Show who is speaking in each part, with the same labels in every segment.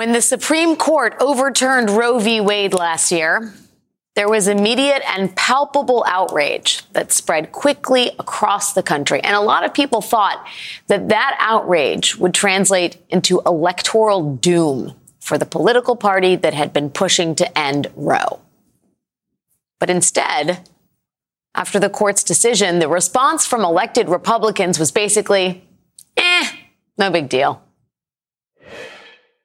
Speaker 1: When the Supreme Court overturned Roe v. Wade last year, there was immediate and palpable outrage that spread quickly across the country. And a lot of people thought that that outrage would translate into electoral doom for the political party that had been pushing to end Roe. But instead, after the court's decision, the response from elected Republicans was basically, eh, no big deal.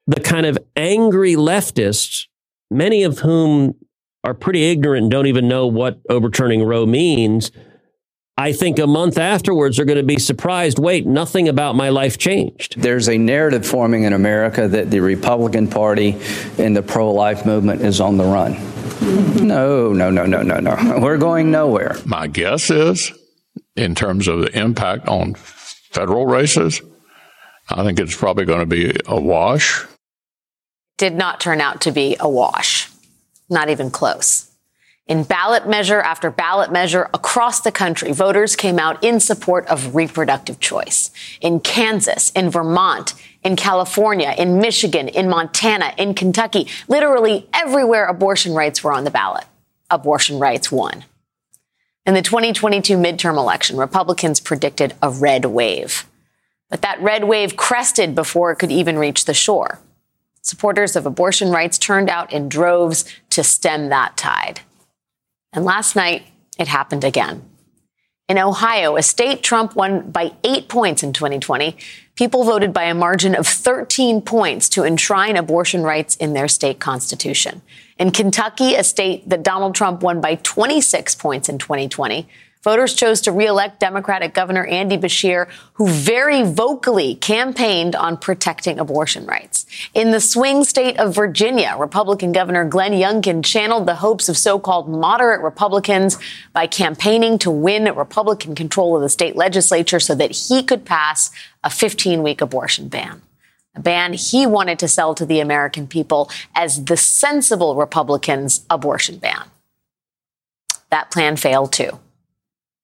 Speaker 2: The kind of angry leftists, many of whom are pretty ignorant and don't even know what overturning Roe means, I think a month afterwards are going to be surprised. Wait, nothing about my life changed.
Speaker 3: There's a narrative forming in America that the Republican Party and the pro life movement is on the run. No, no, no, no, no, no. We're going nowhere.
Speaker 4: My guess is, in terms of the impact on federal races, I think it's probably going to be a wash.
Speaker 1: Did not turn out to be a wash. Not even close. In ballot measure after ballot measure across the country, voters came out in support of reproductive choice. In Kansas, in Vermont, in California, in Michigan, in Montana, in Kentucky, literally everywhere abortion rights were on the ballot. Abortion rights won. In the 2022 midterm election, Republicans predicted a red wave. But that red wave crested before it could even reach the shore. Supporters of abortion rights turned out in droves to stem that tide. And last night, it happened again. In Ohio, a state Trump won by eight points in 2020, people voted by a margin of 13 points to enshrine abortion rights in their state constitution. In Kentucky, a state that Donald Trump won by 26 points in 2020, Voters chose to reelect Democratic Governor Andy Beshear, who very vocally campaigned on protecting abortion rights. In the swing state of Virginia, Republican Governor Glenn Youngkin channeled the hopes of so-called moderate Republicans by campaigning to win Republican control of the state legislature so that he could pass a 15-week abortion ban. A ban he wanted to sell to the American people as the sensible Republicans' abortion ban. That plan failed too.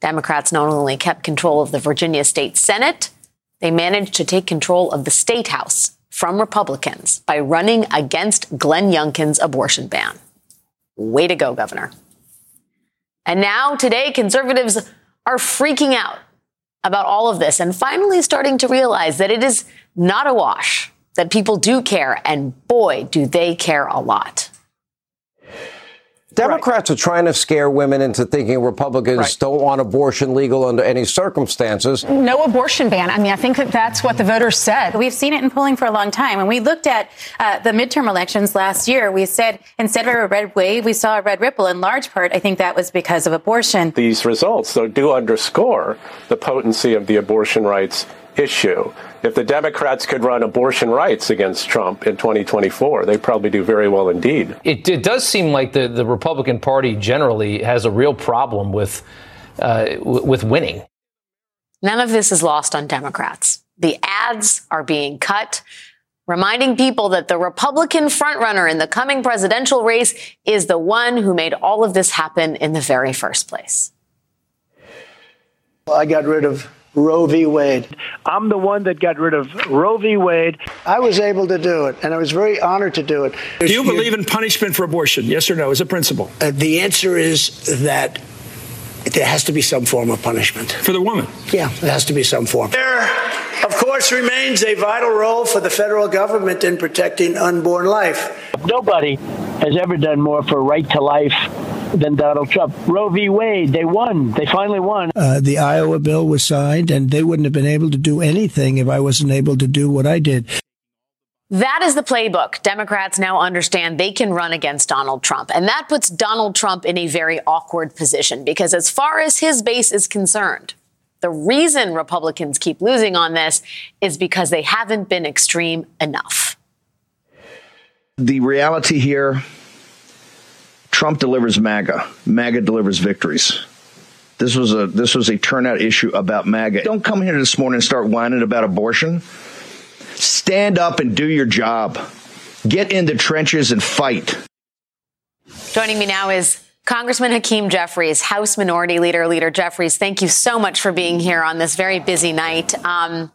Speaker 1: Democrats not only kept control of the Virginia State Senate, they managed to take control of the State House from Republicans by running against Glenn Youngkin's abortion ban. Way to go, Governor. And now, today, conservatives are freaking out about all of this and finally starting to realize that it is not a wash, that people do care, and boy, do they care a lot.
Speaker 5: Democrats right. are trying to scare women into thinking Republicans right. don't want abortion legal under any circumstances.
Speaker 6: No abortion ban. I mean, I think that that's what the voters said.
Speaker 7: We've seen it in polling for a long time. When we looked at uh, the midterm elections last year, we said instead of a red wave, we saw a red ripple. In large part, I think that was because of abortion.
Speaker 8: These results, though, do underscore the potency of the abortion rights issue. If the Democrats could run abortion rights against Trump in 2024, they'd probably do very well indeed.
Speaker 9: It, it does seem like the, the Republican Party generally has a real problem with, uh, w- with winning.
Speaker 1: None of this is lost on Democrats. The ads are being cut, reminding people that the Republican frontrunner in the coming presidential race is the one who made all of this happen in the very first place.
Speaker 10: I got rid of Roe v. Wade.
Speaker 11: I'm the one that got rid of Roe v. Wade.
Speaker 10: I was able to do it, and I was very honored to do it.
Speaker 12: Do you believe in punishment for abortion? Yes or no, as a principle?
Speaker 10: Uh, the answer is that there has to be some form of punishment.
Speaker 12: For the woman?
Speaker 10: Yeah, there has to be some form. There, of course, remains a vital role for the federal government in protecting unborn life.
Speaker 11: Nobody has ever done more for right to life than Donald Trump. Roe v. Wade, they won. They finally won.
Speaker 10: Uh, the Iowa bill was signed, and they wouldn't have been able to do anything if I wasn't able to do what I did.
Speaker 1: That is the playbook. Democrats now understand they can run against Donald Trump. And that puts Donald Trump in a very awkward position because, as far as his base is concerned, the reason Republicans keep losing on this is because they haven't been extreme enough.
Speaker 13: the reality here Trump delivers MAGA, MAGA delivers victories. This was a this was a turnout issue about MAGA. Don't come here this morning and start whining about abortion. Stand up and do your job. Get in the trenches and fight.
Speaker 1: Joining me now is Congressman Hakeem Jeffries, House Minority Leader. Leader Jeffries, thank you so much for being here on this very busy night. Um,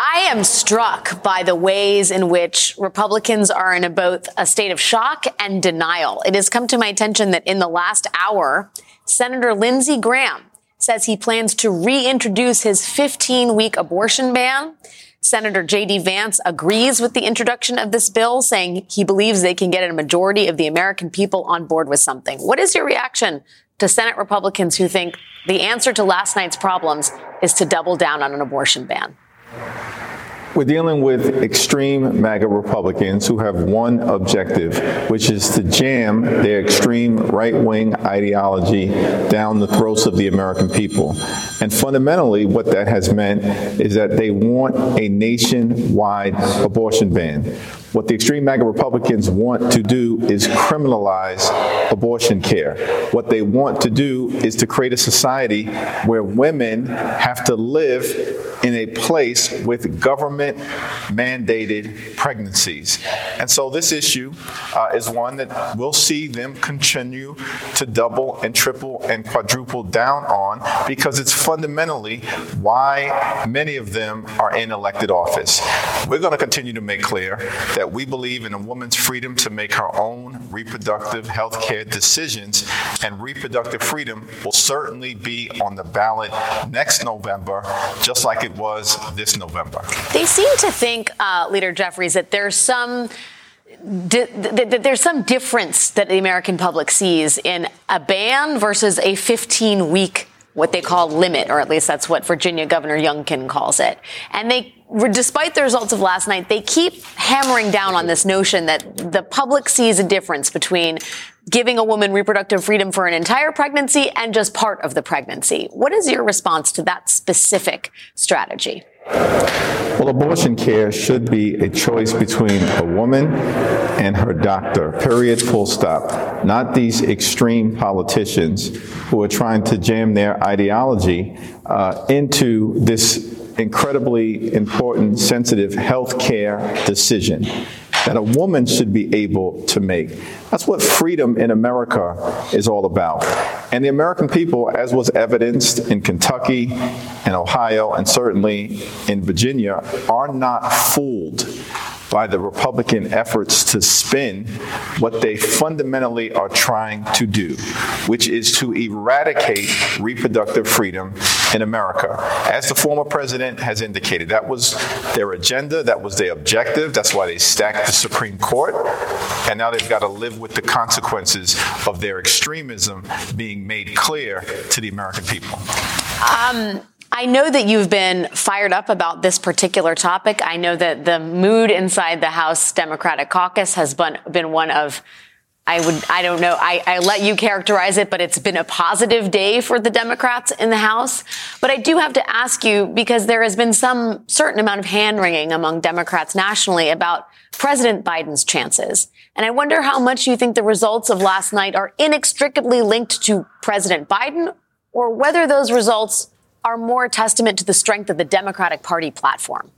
Speaker 1: I am struck by the ways in which Republicans are in a, both a state of shock and denial. It has come to my attention that in the last hour, Senator Lindsey Graham says he plans to reintroduce his 15 week abortion ban. Senator J.D. Vance agrees with the introduction of this bill, saying he believes they can get a majority of the American people on board with something. What is your reaction to Senate Republicans who think the answer to last night's problems is to double down on an abortion ban?
Speaker 14: We're dealing with extreme MAGA Republicans who have one objective, which is to jam their extreme right wing ideology down the throats of the American people. And fundamentally, what that has meant is that they want a nationwide abortion ban. What the extreme MAGA Republicans want to do is criminalize abortion care. What they want to do is to create a society where women have to live in a place with government mandated pregnancies. And so this issue uh, is one that we'll see them continue to double and triple and quadruple down on because it's fundamentally why many of them are in elected office. We're going to continue to make clear that we believe in a woman's freedom to make her own reproductive health care decisions, and reproductive freedom will certainly be on the ballot next November, just like it was this November.
Speaker 1: They seem to think, uh, Leader Jeffries, that there's some. Di- th- there's some difference that the American public sees in a ban versus a 15 week what they call limit, or at least that's what Virginia Governor Youngkin calls it. And they, despite the results of last night, they keep hammering down on this notion that the public sees a difference between giving a woman reproductive freedom for an entire pregnancy and just part of the pregnancy. What is your response to that specific strategy?
Speaker 14: Well, abortion care should be a choice between a woman and her doctor, period, full stop. Not these extreme politicians who are trying to jam their ideology uh, into this incredibly important, sensitive health care decision that a woman should be able to make. That's what freedom in America is all about. And the American people, as was evidenced in Kentucky and Ohio and certainly in Virginia, are not fooled by the Republican efforts to spin what they fundamentally are trying to do, which is to eradicate reproductive freedom in America. As the former president has indicated, that was their agenda, that was their objective, that's why they stacked the Supreme Court, and now they've got to live with the consequences of their extremism being made clear to the American people.
Speaker 1: Um, I know that you've been fired up about this particular topic. I know that the mood inside the House Democratic caucus has been, been one of I would, I don't know. I, I, let you characterize it, but it's been a positive day for the Democrats in the House. But I do have to ask you because there has been some certain amount of hand wringing among Democrats nationally about President Biden's chances. And I wonder how much you think the results of last night are inextricably linked to President Biden or whether those results are more a testament to the strength of the Democratic Party platform?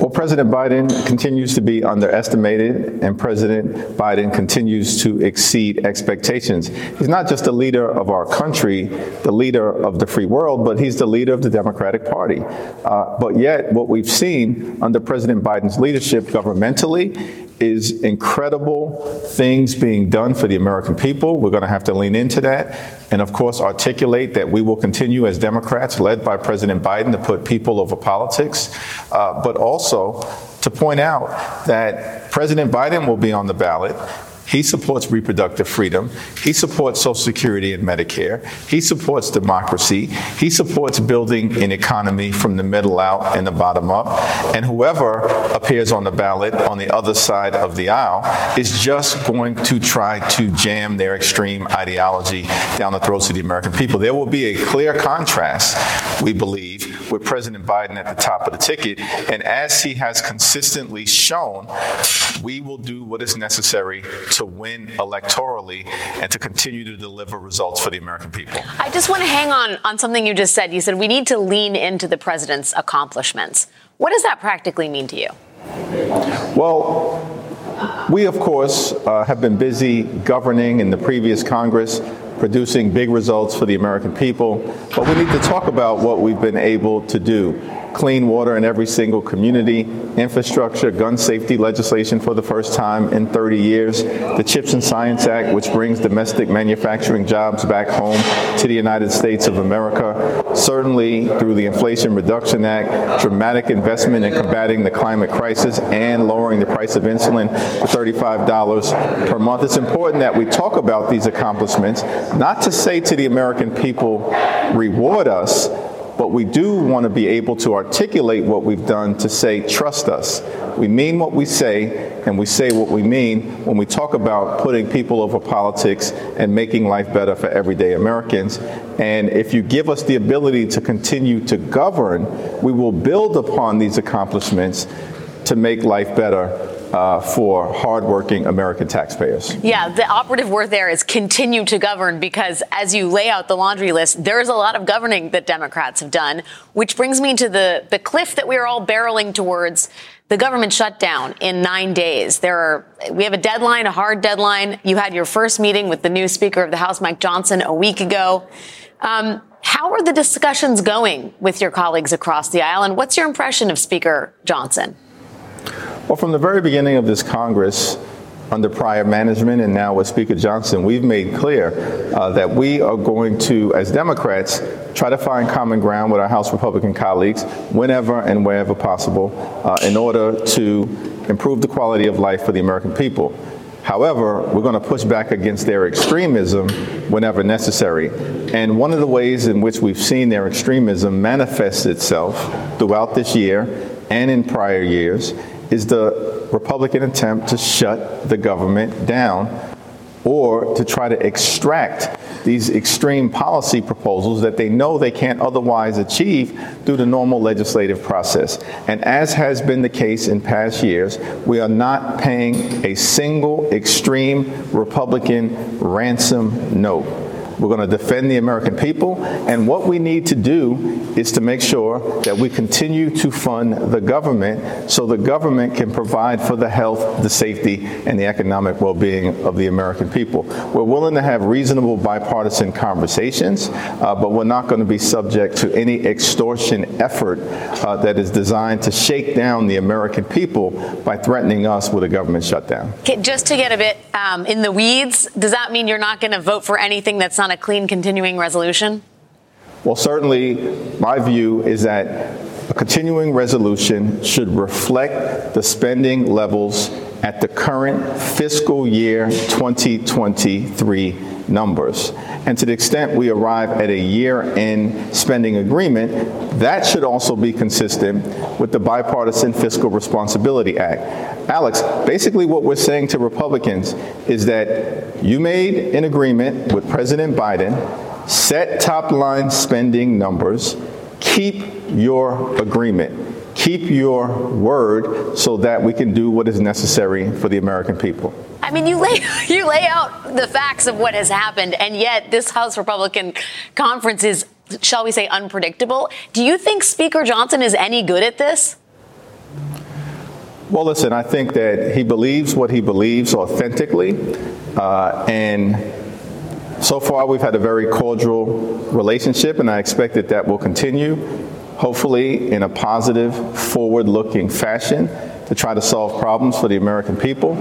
Speaker 14: Well, President Biden continues to be underestimated, and President Biden continues to exceed expectations. He's not just the leader of our country, the leader of the free world, but he's the leader of the Democratic Party. Uh, but yet, what we've seen under President Biden's leadership governmentally is incredible things being done for the American people. We're going to have to lean into that. And of course, articulate that we will continue as Democrats, led by President Biden, to put people over politics, uh, but also to point out that President Biden will be on the ballot He supports reproductive freedom. He supports Social Security and Medicare. He supports democracy. He supports building an economy from the middle out and the bottom up. And whoever appears on the ballot on the other side of the aisle is just going to try to jam their extreme ideology down the throats of the American people. There will be a clear contrast, we believe, with President Biden at the top of the ticket. And as he has consistently shown, we will do what is necessary to win electorally and to continue to deliver results for the American people.
Speaker 1: I just want to hang on on something you just said. You said we need to lean into the president's accomplishments. What does that practically mean to you?
Speaker 14: Well, we, of course, uh, have been busy governing in the previous Congress producing big results for the American people. But we need to talk about what we've been able to do. Clean water in every single community, infrastructure, gun safety legislation for the first time in 30 years, the CHIPS and Science Act, which brings domestic manufacturing jobs back home to the United States of America. Certainly, through the Inflation Reduction Act, dramatic investment in combating the climate crisis and lowering the price of insulin to $35 per month. It's important that we talk about these accomplishments not to say to the American people, reward us, but we do want to be able to articulate what we've done to say, trust us. We mean what we say, and we say what we mean when we talk about putting people over politics and making life better for everyday Americans. And if you give us the ability to continue to govern, we will build upon these accomplishments to make life better uh, for hardworking American taxpayers.
Speaker 1: Yeah, the operative word there is continue to govern because as you lay out the laundry list, there's a lot of governing that Democrats have done, which brings me to the, the cliff that we are all barreling towards the government shutdown in nine days. There are, we have a deadline, a hard deadline. You had your first meeting with the new Speaker of the House, Mike Johnson, a week ago. Um, how are the discussions going with your colleagues across the aisle, and what's your impression of Speaker Johnson?
Speaker 14: Well, from the very beginning of this Congress, under prior management and now with Speaker Johnson, we've made clear uh, that we are going to, as Democrats, try to find common ground with our House Republican colleagues whenever and wherever possible uh, in order to improve the quality of life for the American people. However, we're going to push back against their extremism whenever necessary. And one of the ways in which we've seen their extremism manifest itself throughout this year and in prior years is the Republican attempt to shut the government down or to try to extract these extreme policy proposals that they know they can't otherwise achieve through the normal legislative process. And as has been the case in past years, we are not paying a single extreme Republican ransom note. We're going to defend the American people. And what we need to do is to make sure that we continue to fund the government so the government can provide for the health, the safety, and the economic well being of the American people. We're willing to have reasonable bipartisan conversations, uh, but we're not going to be subject to any extortion effort uh, that is designed to shake down the American people by threatening us with a government shutdown.
Speaker 1: Just to get a bit um, in the weeds, does that mean you're not going to vote for anything that's not a clean continuing resolution?
Speaker 14: Well, certainly, my view is that a continuing resolution should reflect the spending levels at the current fiscal year 2023 numbers. And to the extent we arrive at a year end spending agreement, that should also be consistent with the Bipartisan Fiscal Responsibility Act. Alex, basically what we're saying to Republicans is that you made an agreement with President Biden, set top line spending numbers, keep your agreement keep your word so that we can do what is necessary for the American people.
Speaker 1: I mean, you lay you lay out the facts of what has happened, and yet this House Republican conference is, shall we say, unpredictable. Do you think Speaker Johnson is any good at this?
Speaker 14: Well, listen, I think that he believes what he believes authentically, uh, and so far we've had a very cordial relationship, and I expect that that will continue hopefully in a positive, forward looking fashion to try to solve problems for the American people.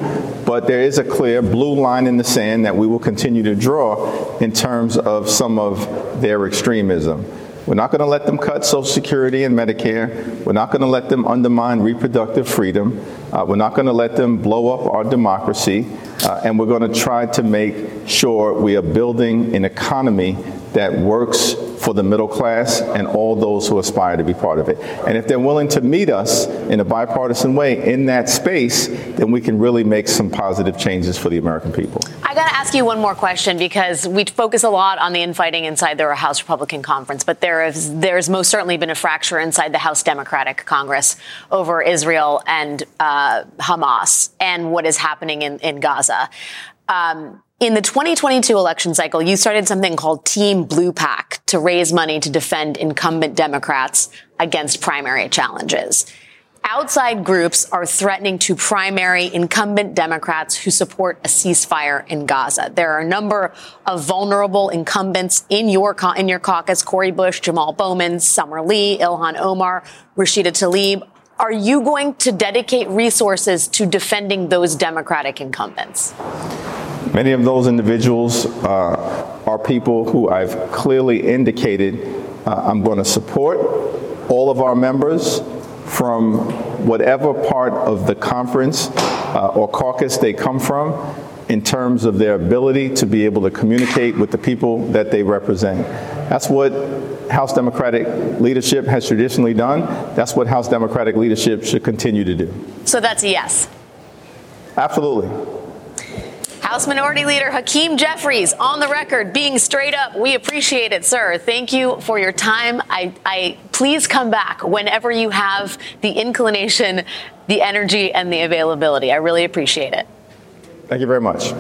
Speaker 14: But there is a clear blue line in the sand that we will continue to draw in terms of some of their extremism. We're not going to let them cut Social Security and Medicare. We're not going to let them undermine reproductive freedom. Uh, we're not going to let them blow up our democracy. Uh, and we're going to try to make sure we are building an economy that works for the middle class and all those who aspire to be part of it. And if they're willing to meet us in a bipartisan way in that space, then we can really make some positive changes for the American people.
Speaker 1: I got to ask you one more question because we focus a lot on the infighting inside the House Republican conference, but there is there's most certainly been a fracture inside the House Democratic Congress over Israel and uh, Hamas and what is happening in, in Gaza. Um, in the 2022 election cycle, you started something called Team Blue PAC to raise money to defend incumbent Democrats against primary challenges. Outside groups are threatening to primary incumbent Democrats who support a ceasefire in Gaza. There are a number of vulnerable incumbents in your in your caucus: Cori Bush, Jamal Bowman, Summer Lee, Ilhan Omar, Rashida Tlaib. Are you going to dedicate resources to defending those Democratic incumbents?
Speaker 14: Many of those individuals uh, are people who I've clearly indicated uh, I'm going to support. All of our members from whatever part of the conference uh, or caucus they come from in terms of their ability to be able to communicate with the people that they represent. That's what House Democratic leadership has traditionally done. That's what House Democratic leadership should continue to do.
Speaker 1: So that's a yes.
Speaker 14: Absolutely.
Speaker 1: House Minority Leader Hakeem Jeffries on the record being straight up. We appreciate it, sir. Thank you for your time. I, I please come back whenever you have the inclination, the energy, and the availability. I really appreciate it.
Speaker 14: Thank you very much.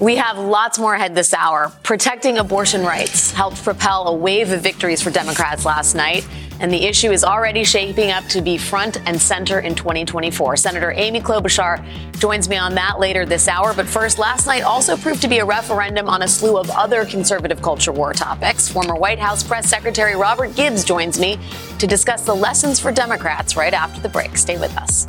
Speaker 1: We have lots more ahead this hour. Protecting abortion rights helped propel a wave of victories for Democrats last night and the issue is already shaping up to be front and center in 2024. Senator Amy Klobuchar joins me on that later this hour. But first, last night also proved to be a referendum on a slew of other conservative culture war topics. Former White House Press Secretary Robert Gibbs joins me to discuss the lessons for Democrats right after the break. Stay with us.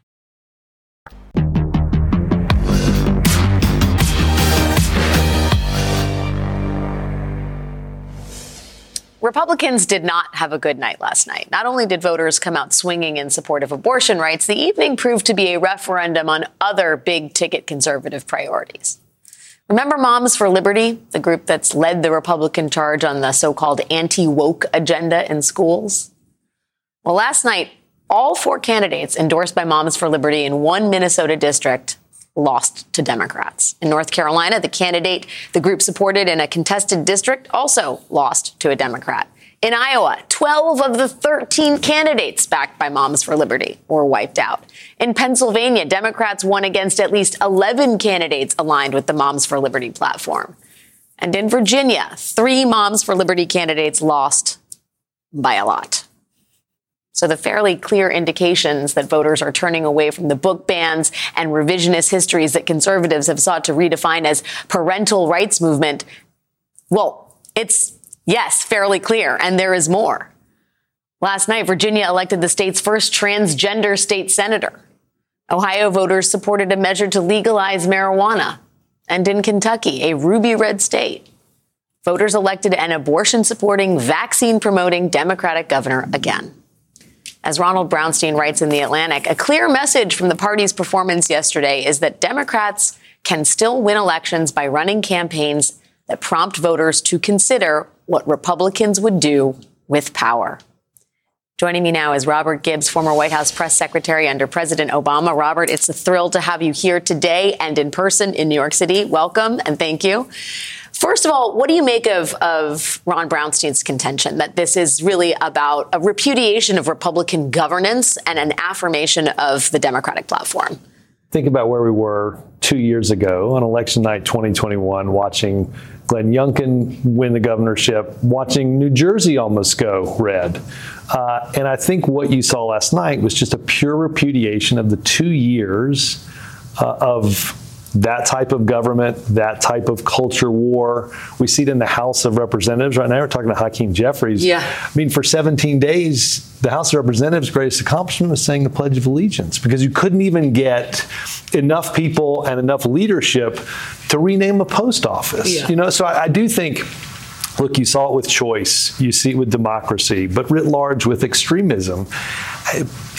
Speaker 1: Republicans did not have a good night last night. Not only did voters come out swinging in support of abortion rights, the evening proved to be a referendum on other big ticket conservative priorities. Remember Moms for Liberty, the group that's led the Republican charge on the so called anti woke agenda in schools? Well, last night, all four candidates endorsed by Moms for Liberty in one Minnesota district lost to Democrats. In North Carolina, the candidate the group supported in a contested district also lost to a Democrat. In Iowa, 12 of the 13 candidates backed by Moms for Liberty were wiped out. In Pennsylvania, Democrats won against at least 11 candidates aligned with the Moms for Liberty platform. And in Virginia, three Moms for Liberty candidates lost by a lot. So the fairly clear indications that voters are turning away from the book bans and revisionist histories that conservatives have sought to redefine as parental rights movement. Well, it's yes, fairly clear. And there is more. Last night, Virginia elected the state's first transgender state senator. Ohio voters supported a measure to legalize marijuana. And in Kentucky, a ruby red state, voters elected an abortion supporting, vaccine promoting Democratic governor again. As Ronald Brownstein writes in The Atlantic, a clear message from the party's performance yesterday is that Democrats can still win elections by running campaigns that prompt voters to consider what Republicans would do with power. Joining me now is Robert Gibbs, former White House press secretary under President Obama. Robert, it's a thrill to have you here today and in person in New York City. Welcome and thank you. First of all, what do you make of, of Ron Brownstein's contention that this is really about a repudiation of Republican governance and an affirmation of the Democratic platform?
Speaker 15: Think about where we were two years ago on election night 2021, watching Glenn Youngkin win the governorship, watching New Jersey almost go red. Uh, and I think what you saw last night was just a pure repudiation of the two years uh, of that type of government, that type of culture war. We see it in the House of Representatives right now. We're talking to Hakeem Jeffries.
Speaker 1: Yeah.
Speaker 15: I mean, for 17 days, the House of Representatives' greatest accomplishment was saying the Pledge of Allegiance because you couldn't even get enough people and enough leadership to rename a post office.
Speaker 1: Yeah.
Speaker 15: You know, so I, I do think Look, you saw it with choice, you see it with democracy, but writ large with extremism,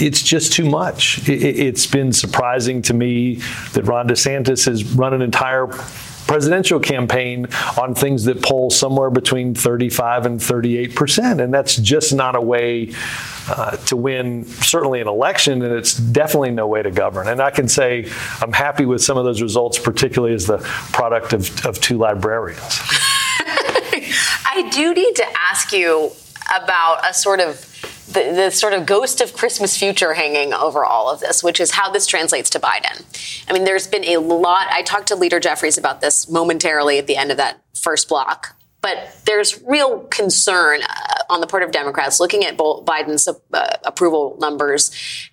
Speaker 15: it's just too much. It's been surprising to me that Ron DeSantis has run an entire presidential campaign on things that poll somewhere between 35 and 38 percent, and that's just not a way uh, to win certainly an election, and it's definitely no way to govern. And I can say I'm happy with some of those results, particularly as the product of, of two librarians.
Speaker 1: I do need to ask you about a sort of the, the, sort of ghost of Christmas future hanging over all of this, which is how this translates to Biden. I mean, there's been a lot. I talked to Leader Jeffries about this momentarily at the end of that first block but there's real concern on the part of Democrats looking at Biden's uh, approval numbers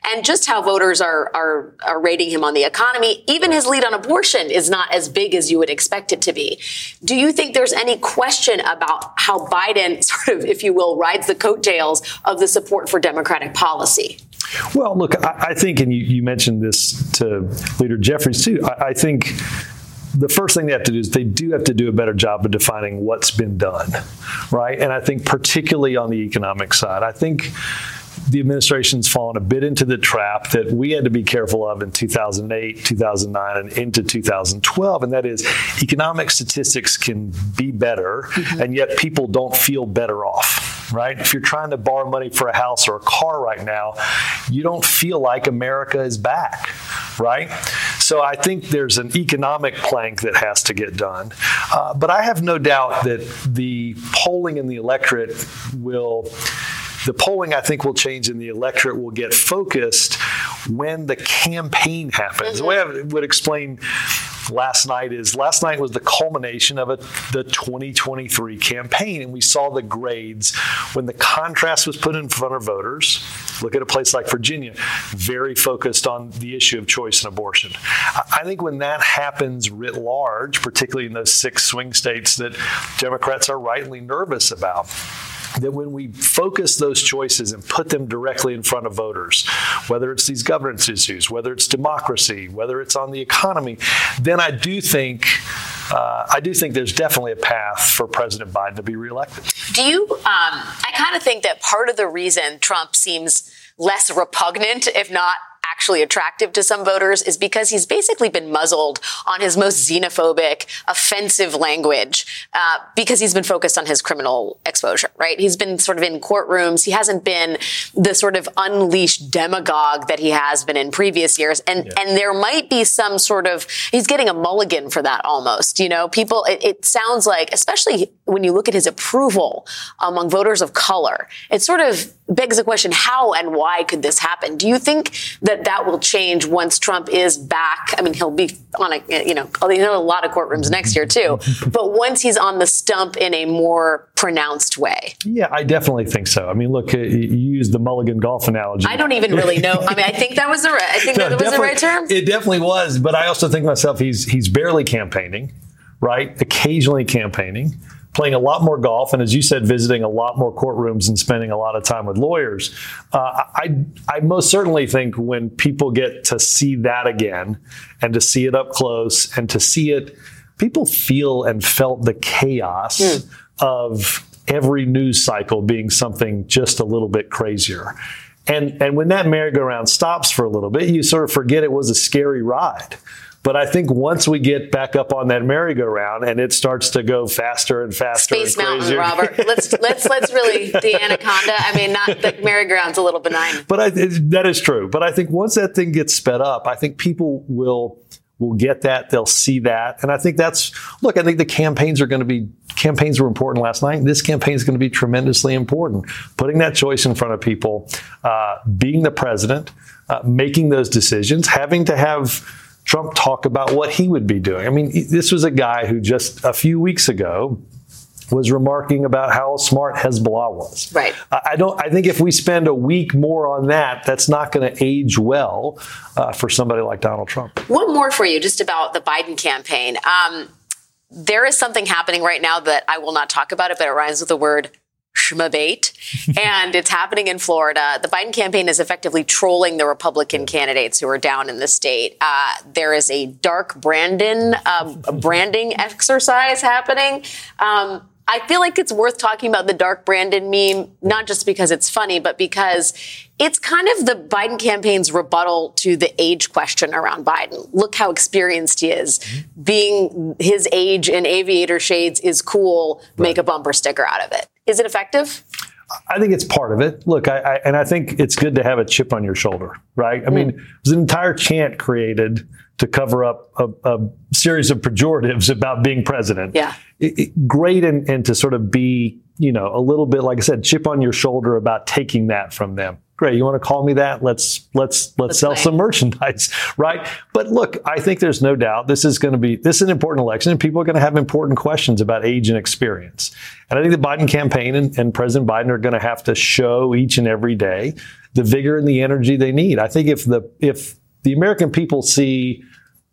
Speaker 1: and just how voters are, are, are rating him on the economy. Even his lead on abortion is not as big as you would expect it to be. Do you think there's any question about how Biden sort of, if you will, rides the coattails of the support for Democratic policy?
Speaker 15: Well, look, I, I think, and you, you, mentioned this to Leader Jeffries too. I, I think the first thing they have to do is they do have to do a better job of defining what's been done, right? And I think particularly on the economic side, I think the administration's fallen a bit into the trap that we had to be careful of in 2008, 2009, and into 2012, and that is economic statistics can be better, mm-hmm. and yet people don't feel better off right? If you're trying to borrow money for a house or a car right now, you don't feel like America is back, right? So I think there's an economic plank that has to get done. Uh, but I have no doubt that the polling in the electorate will the polling I think will change and the electorate will get focused when the campaign happens. Mm-hmm. The way I would explain last night is last night was the culmination of a, the 2023 campaign, and we saw the grades when the contrast was put in front of voters. Look at a place like Virginia, very focused on the issue of choice and abortion. I think when that happens writ large, particularly in those six swing states that Democrats are rightly nervous about, that when we focus those choices and put them directly in front of voters, whether it's these governance issues, whether it's democracy, whether it's on the economy, then I do think uh, I do think there's definitely a path for President Biden to be reelected.
Speaker 1: Do you? Um, I kind of think that part of the reason Trump seems less repugnant, if not actually attractive to some voters is because he's basically been muzzled on his most xenophobic, offensive language uh, because he's been focused on his criminal exposure, right? He's been sort of in courtrooms. He hasn't been the sort of unleashed demagogue that he has been in previous years. And, yeah. and there might be some sort of, he's getting a mulligan for that almost. You know, people, it, it sounds like, especially when you look at his approval among voters of color, it's sort of begs the question, how and why could this happen? Do you think that that will change once Trump is back. I mean, he'll be on a, you know, he'll a lot of courtrooms next year too. But once he's on the stump in a more pronounced way.
Speaker 15: Yeah, I definitely think so. I mean, look, uh, you use the Mulligan golf analogy.
Speaker 1: I don't even really know. I mean, I think that was the right, I think no, that was the right term.
Speaker 15: It definitely was. But I also think myself, he's, he's barely campaigning, right? Occasionally campaigning playing a lot more golf, and as you said, visiting a lot more courtrooms and spending a lot of time with lawyers. Uh, I, I most certainly think when people get to see that again and to see it up close and to see it, people feel and felt the chaos mm. of every news cycle being something just a little bit crazier. And, and when that merry-go-round stops for a little bit, you sort of forget it was a scary ride But I think once we get back up on that merry-go-round and it starts to go faster and faster,
Speaker 1: Space
Speaker 15: and
Speaker 1: Mountain, Robert. let's let's let's really the anaconda. I mean, not the merry-go-round's a little benign.
Speaker 15: But I, that is true. But I think once that thing gets sped up, I think people will will get that. They'll see that, and I think that's look. I think the campaigns are going to be campaigns were important last night. This campaign is going to be tremendously important. Putting that choice in front of people, uh, being the president, uh, making those decisions, having to have. Trump talk about what he would be doing. I mean, this was a guy who just a few weeks ago was remarking about how smart Hezbollah was.
Speaker 1: Right.
Speaker 15: I don't. I think if we spend a week more on that, that's not going to age well uh, for somebody like Donald Trump.
Speaker 1: One more for you, just about the Biden campaign. Um, there is something happening right now that I will not talk about it, but it rhymes with the word schmabate. and it's happening in Florida. The Biden campaign is effectively trolling the Republican candidates who are down in the state. Uh, there is a dark Brandon um, branding exercise happening. Um, I feel like it's worth talking about the dark Brandon meme, not just because it's funny, but because it's kind of the Biden campaign's rebuttal to the age question around Biden. Look how experienced he is. Being his age in aviator shades is cool. Make a bumper sticker out of it. Is it effective?
Speaker 15: I think it's part of it. Look, I, I and I think it's good to have a chip on your shoulder, right? I hmm. mean, there's an entire chant created to cover up a, a series of pejoratives about being president.
Speaker 1: Yeah.
Speaker 15: It- it- great and, and to sort of be, you know, a little bit, like I said, chip on your shoulder about taking that from them. Great. You want to call me that? Let's let's let's, sell some merchandise, right? But look, I think there's no doubt this is going to be this is an important election, and people are going to have important questions about age and experience. And I think the Biden campaign and, and President Biden are going to have to show each and every day the vigor and the energy they need. I think if the if the American people see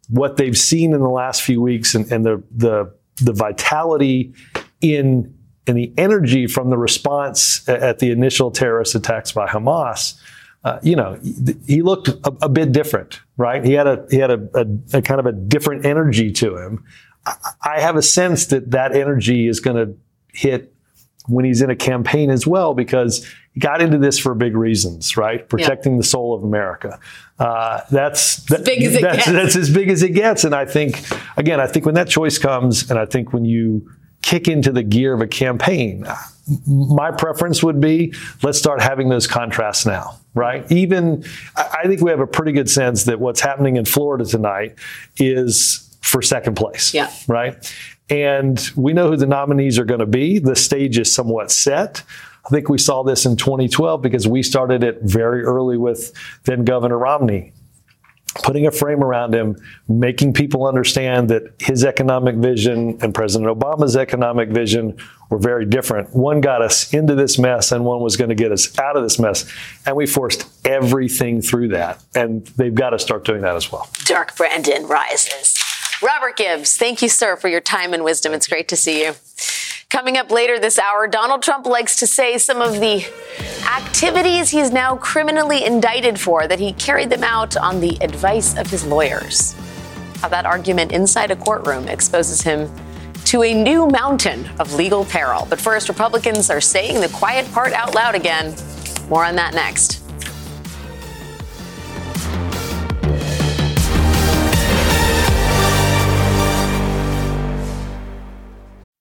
Speaker 15: what they've seen in the last few weeks and, and the the the vitality in and the energy from the response at the initial terrorist attacks by Hamas, uh, you know, he- looked a, a bit different, right? He had a he had a, a, a kind of a different energy to him. I, I have a sense that that energy is going to hit when he's in a campaign as well because he got into this for big reasons, right? Protecting the soul of America. Uh, that's that,
Speaker 1: big as it
Speaker 15: that's,
Speaker 1: gets.
Speaker 15: that's as big as it gets. And I think, again, I think when that choice comes, and I think when you kick into the gear of a campaign, my preference would be let's start having those contrasts now, right? Even I think we have a pretty good sense that what's happening in Florida tonight is for second place,
Speaker 1: Yeah.
Speaker 15: right? And we know who the nominees are going to be. The stage is somewhat set. I think we saw this in 2012 because we started it very early with then Governor Romney putting a frame around him, making people understand that his economic vision and President Obama's economic vision were very different. One got us into this mess, and one was going to get us out of this mess. And we forced everything through that. And they've got to start doing that as well.
Speaker 1: Dark Brandon rises. Robert Gibbs, thank you, sir, for your time and wisdom. It's great to see you. Coming up later this hour, Donald Trump likes to say some of the activities he's now criminally indicted for, that he carried them out on the advice of his lawyers. How that argument inside a courtroom exposes him to a new mountain of legal peril. But first, Republicans are saying the quiet part out loud again. More on that next.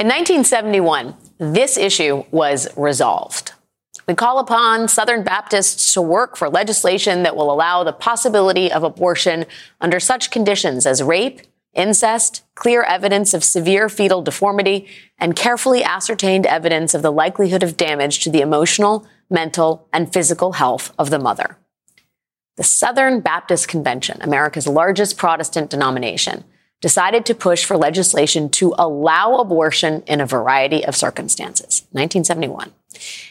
Speaker 1: In 1971, this issue was resolved. We call upon Southern Baptists to work for legislation that will allow the possibility of abortion under such conditions as rape, incest, clear evidence of severe fetal deformity, and carefully ascertained evidence of the likelihood of damage to the emotional, mental, and physical health of the mother. The Southern Baptist Convention, America's largest Protestant denomination, decided to push for legislation to allow abortion in a variety of circumstances. 1971.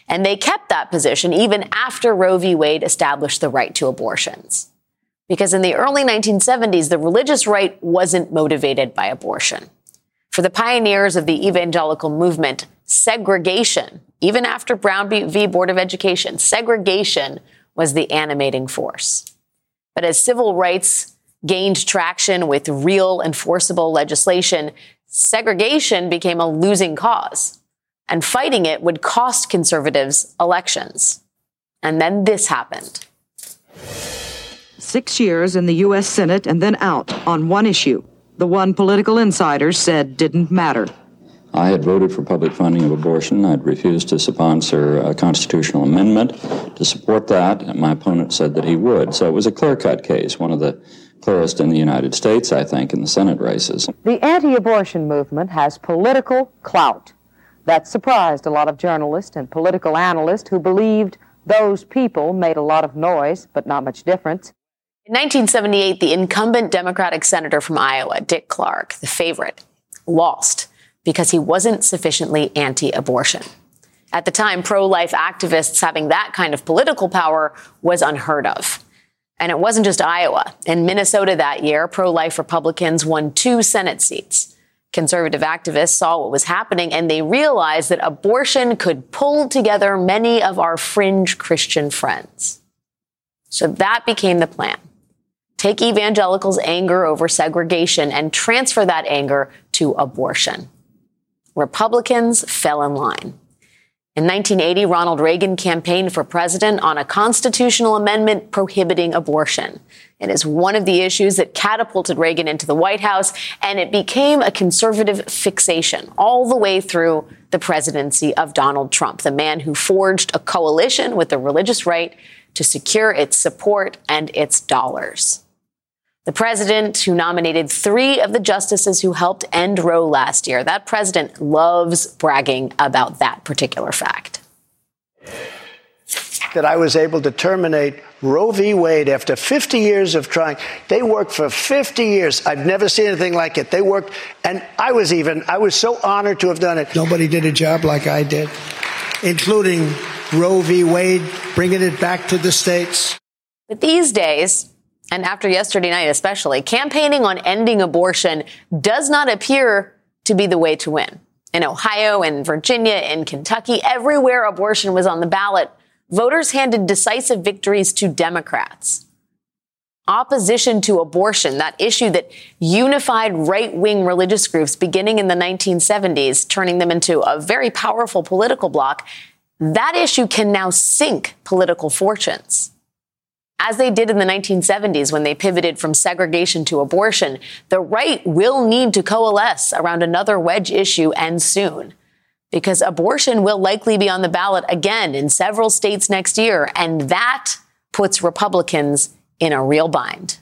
Speaker 1: And they kept that position even after Roe v. Wade established the right to abortions. Because in the early 1970s, the religious right wasn't motivated by abortion. For the pioneers of the evangelical movement, segregation, even after Brown v. Board of Education, segregation was the animating force. But as civil rights gained traction with real enforceable legislation, segregation became a losing cause. And fighting it would cost conservatives elections. And then this happened.
Speaker 16: Six years in the U.S. Senate and then out on one issue, the one political insiders said didn't matter.
Speaker 17: I had voted for public funding of abortion. I'd refused to sponsor a constitutional amendment to support that. And my opponent said that he would. So it was a clear cut case, one of the clearest in the United States, I think, in the Senate races.
Speaker 18: The anti abortion movement has political clout. That surprised a lot of journalists and political analysts who believed those people made a lot of noise, but not much difference.
Speaker 1: In 1978, the incumbent Democratic senator from Iowa, Dick Clark, the favorite, lost because he wasn't sufficiently anti abortion. At the time, pro life activists having that kind of political power was unheard of. And it wasn't just Iowa. In Minnesota that year, pro life Republicans won two Senate seats. Conservative activists saw what was happening and they realized that abortion could pull together many of our fringe Christian friends. So that became the plan. Take evangelicals' anger over segregation and transfer that anger to abortion. Republicans fell in line. In 1980, Ronald Reagan campaigned for president on a constitutional amendment prohibiting abortion. It is one of the issues that catapulted Reagan into the White House, and it became a conservative fixation all the way through the presidency of Donald Trump, the man who forged a coalition with the religious right to secure its support and its dollars. The president who nominated three of the justices who helped end Roe last year, that president loves bragging about that particular fact.
Speaker 10: That I was able to terminate Roe v. Wade after 50 years of trying. They worked for 50 years. I've never seen anything like it. They worked, and I was even, I was so honored to have done it. Nobody did a job like I did, including Roe v. Wade, bringing it back to the states.
Speaker 1: But these days, and after yesterday night especially, campaigning on ending abortion does not appear to be the way to win. In Ohio and Virginia and Kentucky, everywhere abortion was on the ballot, voters handed decisive victories to Democrats. Opposition to abortion, that issue that unified right wing religious groups beginning in the 1970s, turning them into a very powerful political bloc, that issue can now sink political fortunes. As they did in the 1970s when they pivoted from segregation to abortion, the right will need to coalesce around another wedge issue and soon. Because abortion will likely be on the ballot again in several states next year, and that puts Republicans in a real bind.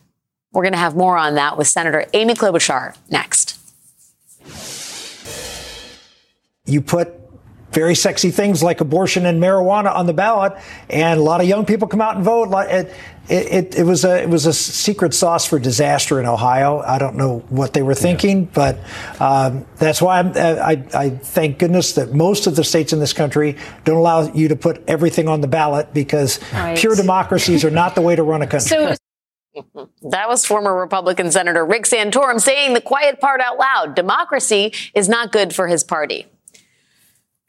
Speaker 1: We're going to have more on that with Senator Amy Klobuchar next.
Speaker 19: You put very sexy things like abortion and marijuana on the ballot, and a lot of young people come out and vote. It, it, it, was a it was a secret sauce for disaster in Ohio. I don't know what they were thinking, yeah. but um, that's why I, I thank goodness that most of the states in this country don't allow you to put everything on the ballot because right. pure democracies are not the way to run a country. So-
Speaker 1: that was former Republican Senator Rick Santorum saying the quiet part out loud. Democracy is not good for his party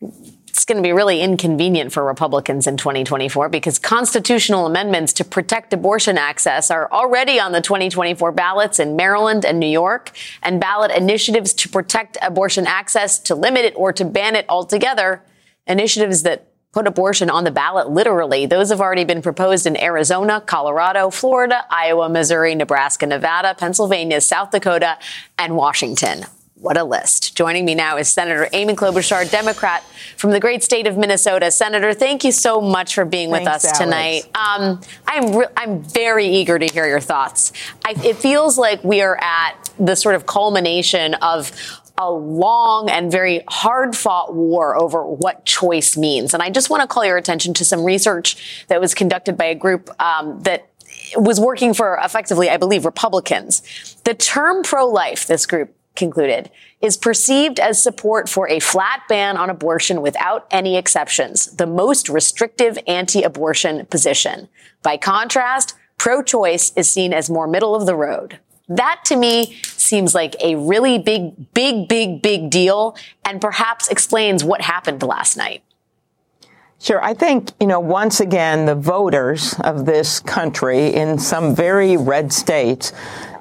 Speaker 1: it's going to be really inconvenient for Republicans in 2024 because constitutional amendments to protect abortion access are already on the 2024 ballots in Maryland and New York, and ballot initiatives to protect abortion access, to limit it, or to ban it altogether, initiatives that put abortion on the ballot literally. Those have already been proposed in Arizona, Colorado, Florida, Iowa, Missouri, Nebraska, Nevada, Pennsylvania, South Dakota, and Washington. What a list. Joining me now is Senator Amy Klobuchar, Democrat from the great state of Minnesota. Senator, thank you so much for being with
Speaker 18: Thanks,
Speaker 1: us tonight. Um, I'm, re- I'm very eager to hear your thoughts. I, it feels like we are at the sort of culmination of a long and very hard fought war over what choice means. And I just want to call your attention to some research that was conducted by a group um, that was working for effectively, I believe, Republicans. The term pro life, this group concluded, is perceived as support for a flat ban on abortion without any exceptions, the most restrictive anti abortion position. By contrast, pro choice is seen as more middle of the road. That to me seems like a really big, big, big, big deal and perhaps explains what happened last night.
Speaker 18: Sure. I think, you know, once again, the voters of this country in some very red states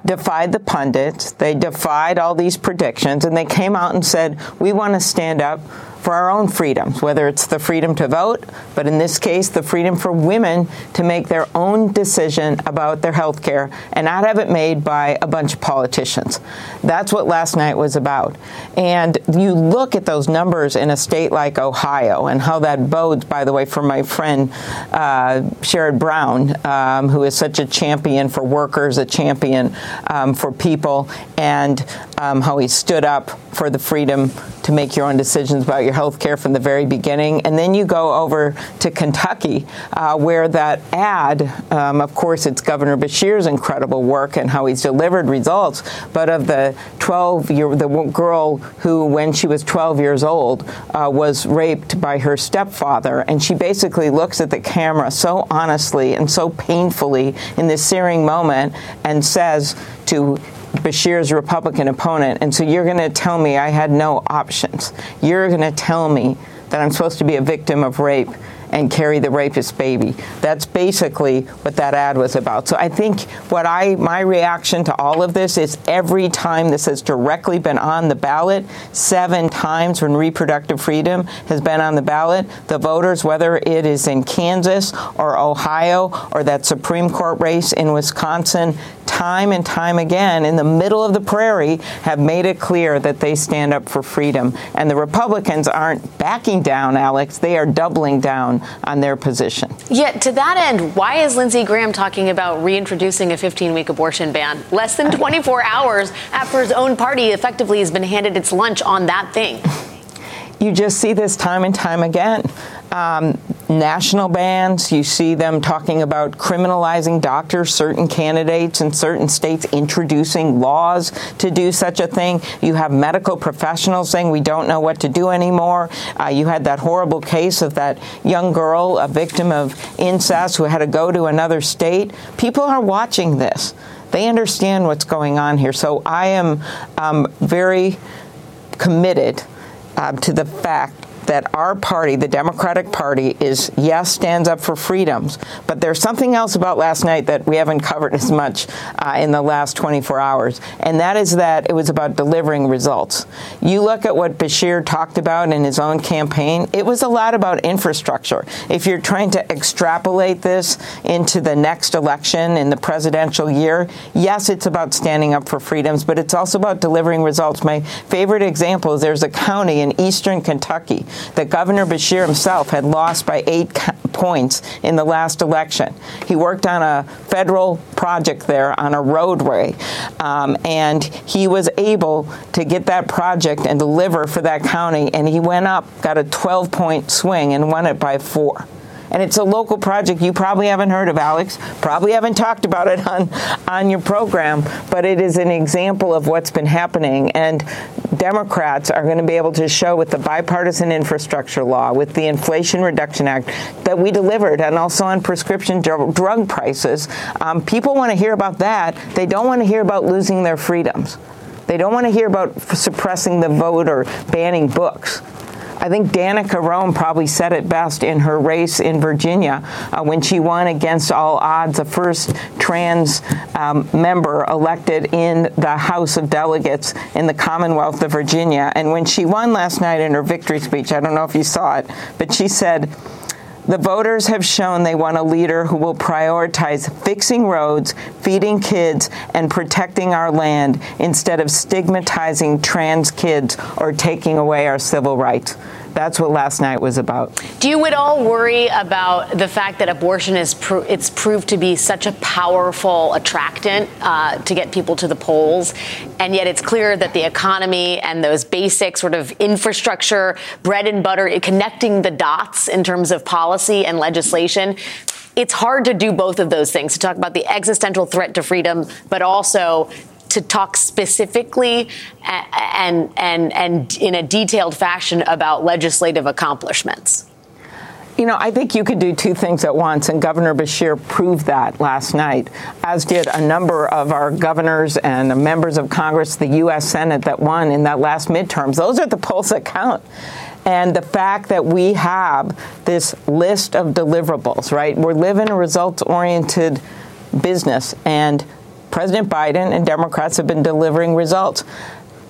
Speaker 18: defied the pundits. They defied all these predictions and they came out and said, we want to stand up for our own freedoms, whether it's the freedom to vote, but in this case, the freedom for women to make their own decision about their health care and not have it made by a bunch of politicians. That's what last night was about. And you look at those numbers in a state like Ohio and how that bodes, by the way, for my friend uh, Sherrod Brown, um, who is such a champion for workers, a champion um, for people, and um, how he stood up for the freedom to make your own decisions about your health care from the very beginning. And then you go over to Kentucky, uh, where that ad, um, of course, it's Governor Beshear's incredible work and how he's delivered results, but of the 12 year, the girl who, when she was 12 years old, uh, was raped by her stepfather. And she basically looks at the camera so honestly and so painfully in this searing moment and says to Beshear's Republican opponent. And so you're going to tell me I had no options. You're going to tell me that I'm supposed to be a victim of rape and carry the rapist baby. That's basically what that ad was about. So I think what I my reaction to all of this is every time this has directly been on the ballot, seven times when reproductive freedom has been on the ballot, the voters, whether it is in Kansas or Ohio or that Supreme Court race in Wisconsin, time and time again in the middle of the prairie have made it clear that they stand up for freedom. And the Republicans aren't backing down, Alex. They are doubling down on their position.
Speaker 1: Yet, to that end, why is Lindsey Graham talking about reintroducing a 15 week abortion ban less than 24 hours after his own party effectively has been handed its lunch on that thing?
Speaker 18: You just see this time and time again. Um, national bans, you see them talking about criminalizing doctors, certain candidates in certain states introducing laws to do such a thing. You have medical professionals saying we don't know what to do anymore. Uh, you had that horrible case of that young girl, a victim of incest, who had to go to another state. People are watching this. They understand what's going on here. So I am um, very committed uh, to the fact that our party, the Democratic Party, is yes, stands up for freedoms. But there's something else about last night that we haven't covered as much uh, in the last 24 hours, and that is that it was about delivering results. You look at what Beshear talked about in his own campaign, it was a lot about infrastructure. If you're trying to extrapolate this into the next election in the presidential year, yes, it's about standing up for freedoms, but it's also about delivering results. My favorite example is there's a county in eastern Kentucky that Governor Beshear himself had lost by eight points in the last election. He worked on a federal project there on a roadway, um, and he was able to get that project and deliver for that county. And he went up, got a 12 point swing, and won it by four and it's a local project you probably haven't heard of, Alex. Probably haven't talked about it on on your program, but it is an example of what's been happening. And Democrats are going to be able to show with the bipartisan infrastructure law, with the Inflation Reduction Act, that we delivered, and also on prescription drug prices. Um, people want to hear about that. They don't want to hear about losing their freedoms. They don't want to hear about suppressing the vote or banning books. I think Danica Roem probably said it best in her race in Virginia uh, when she won against all odds, the first trans um, member elected in the House of Delegates in the Commonwealth of Virginia. And when she won last night in her victory speech, I don't know if you saw it, but she said, The voters have shown they want a leader who will prioritize fixing roads, feeding kids, and protecting our land instead of stigmatizing trans kids or taking away our civil rights. That's what last night was about.
Speaker 1: Do you at all worry about the fact that abortion is pro- it's proved to be such a powerful attractant uh, to get people to the polls, and yet it's clear that the economy and those basic sort of infrastructure, bread and butter, connecting the dots in terms of policy and legislation, it's hard to do both of those things to talk about the existential threat to freedom, but also to talk specifically and, and, and in a detailed fashion about legislative accomplishments?
Speaker 18: You know, I think you could do two things at once, and Governor Beshear proved that last night, as did a number of our governors and members of Congress, the U.S. Senate that won in that last midterms. Those are the polls that count. And the fact that we have this list of deliverables, right? We're living a results oriented business, and President Biden and Democrats have been delivering results.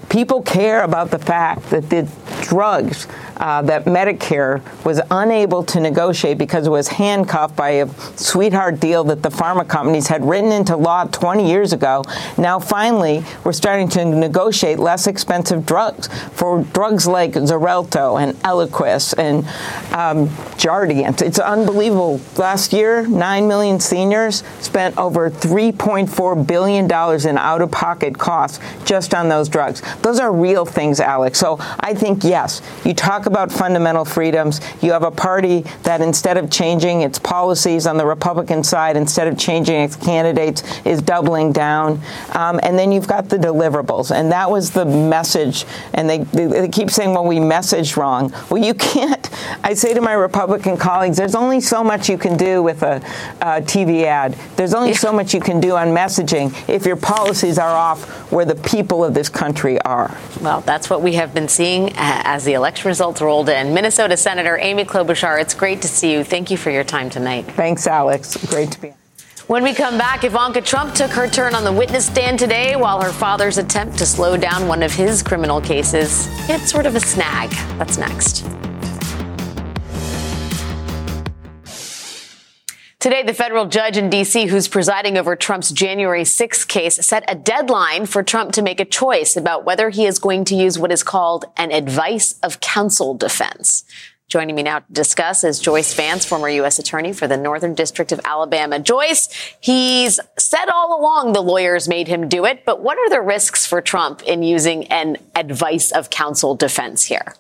Speaker 18: People care about the fact that the drugs uh, that Medicare was unable to negotiate because it was handcuffed by a sweetheart deal that the pharma companies had written into law 20 years ago. Now, finally, we're starting to negotiate less expensive drugs for drugs like Xarelto and Eliquis and um, Jardiance. It's unbelievable. Last year, 9 million seniors spent over $3.4 billion in out of pocket costs just on those drugs. Those are real things, Alex. So I think, yes, you talk about fundamental freedoms. You have a party that instead of changing its policies on the Republican side, instead of changing its candidates, is doubling down. Um, and then you've got the deliverables. And that was the message. And they, they, they keep saying, well, we messaged wrong. Well, you can't. I say to my Republican colleagues, there's only so much you can do with a, a TV ad. There's only yeah. so much you can do on messaging if your policies are off where the people of this country are.
Speaker 1: Well, that's what we have been seeing as the election results rolled in. Minnesota Senator Amy Klobuchar, it's great to see you. Thank you for your time tonight.
Speaker 18: Thanks, Alex. Great to be. Here.
Speaker 1: When we come back, Ivanka Trump took her turn on the witness stand today while her father's attempt to slow down one of his criminal cases hit sort of a snag. That's next. Today, the federal judge in D.C. who's presiding over Trump's January 6 case set a deadline for Trump to make a choice about whether he is going to use what is called an advice of counsel defense. Joining me now to discuss is Joyce Vance, former U.S. Attorney for the Northern District of Alabama. Joyce, he's said all along the lawyers made him do it, but what are the risks for Trump in using an advice of counsel defense here?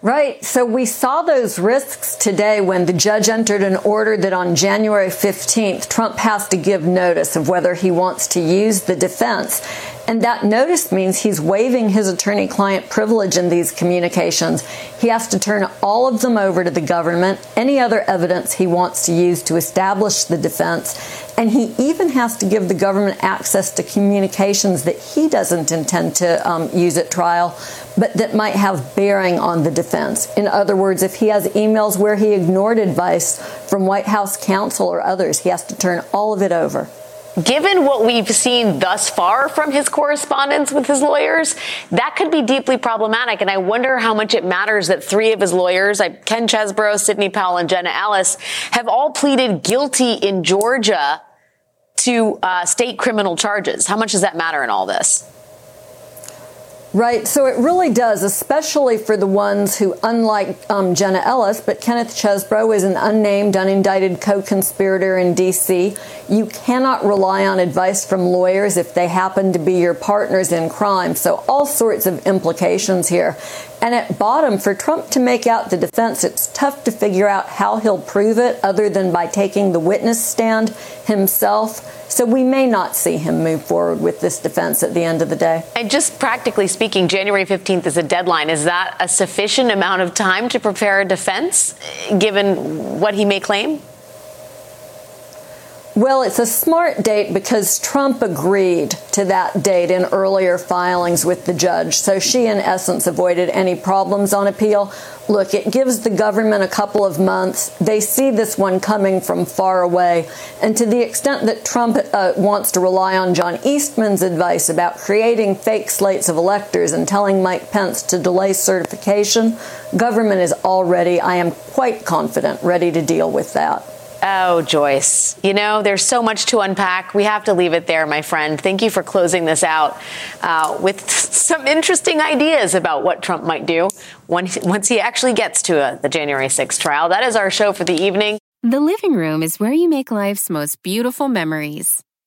Speaker 20: Right. So we saw those risks today when the judge entered an order that on January 15th, Trump has to give notice of whether he wants to use the defense. And that notice means he's waiving his attorney client privilege in these communications. He has to turn all of them over to the government, any other evidence he wants to use to establish the defense. And he even has to give the government access to communications that he doesn't intend to um, use at trial, but that might have bearing on the defense. In other words, if he has emails where he ignored advice from White House counsel or others, he has to turn all of it over.
Speaker 1: Given what we've seen thus far from his correspondence with his lawyers, that could be deeply problematic. And I wonder how much it matters that three of his lawyers, Ken Chesebro, Sidney Powell, and Jenna Ellis, have all pleaded guilty in Georgia to uh, state criminal charges. How much does that matter in all this?
Speaker 20: Right. So it really does, especially for the ones who, unlike um, Jenna Ellis, but Kenneth Chesebro is an unnamed, unindicted co conspirator in D.C. You cannot rely on advice from lawyers if they happen to be your partners in crime. So all sorts of implications here. And at bottom, for Trump to make out the defense, it's tough to figure out how he'll prove it other than by taking the witness stand himself. So we may not see him move forward with this defense at the end of the day.
Speaker 1: And just practically speaking, January 15th is a deadline. Is that a sufficient amount of time to prepare a defense, given what he may claim?
Speaker 20: Well, it's a smart date because Trump agreed to that date in earlier filings with the judge. So she, in essence, avoided any problems on appeal. Look, it gives the government a couple of months. They see this one coming from far away. And to the extent that Trump uh, wants to rely on John Eastman's advice about creating fake slates of electors and telling Mike Pence to delay certification, government is already, I am quite confident, ready to deal with that.
Speaker 1: Oh, Joyce, you know, there's so much to unpack. We have to leave it there, my friend. Thank you for closing this out uh, with some interesting ideas about what Trump might do once, he actually gets to a, the January 6th trial. That is our show for the evening.
Speaker 21: The living room is where you make life's most beautiful memories.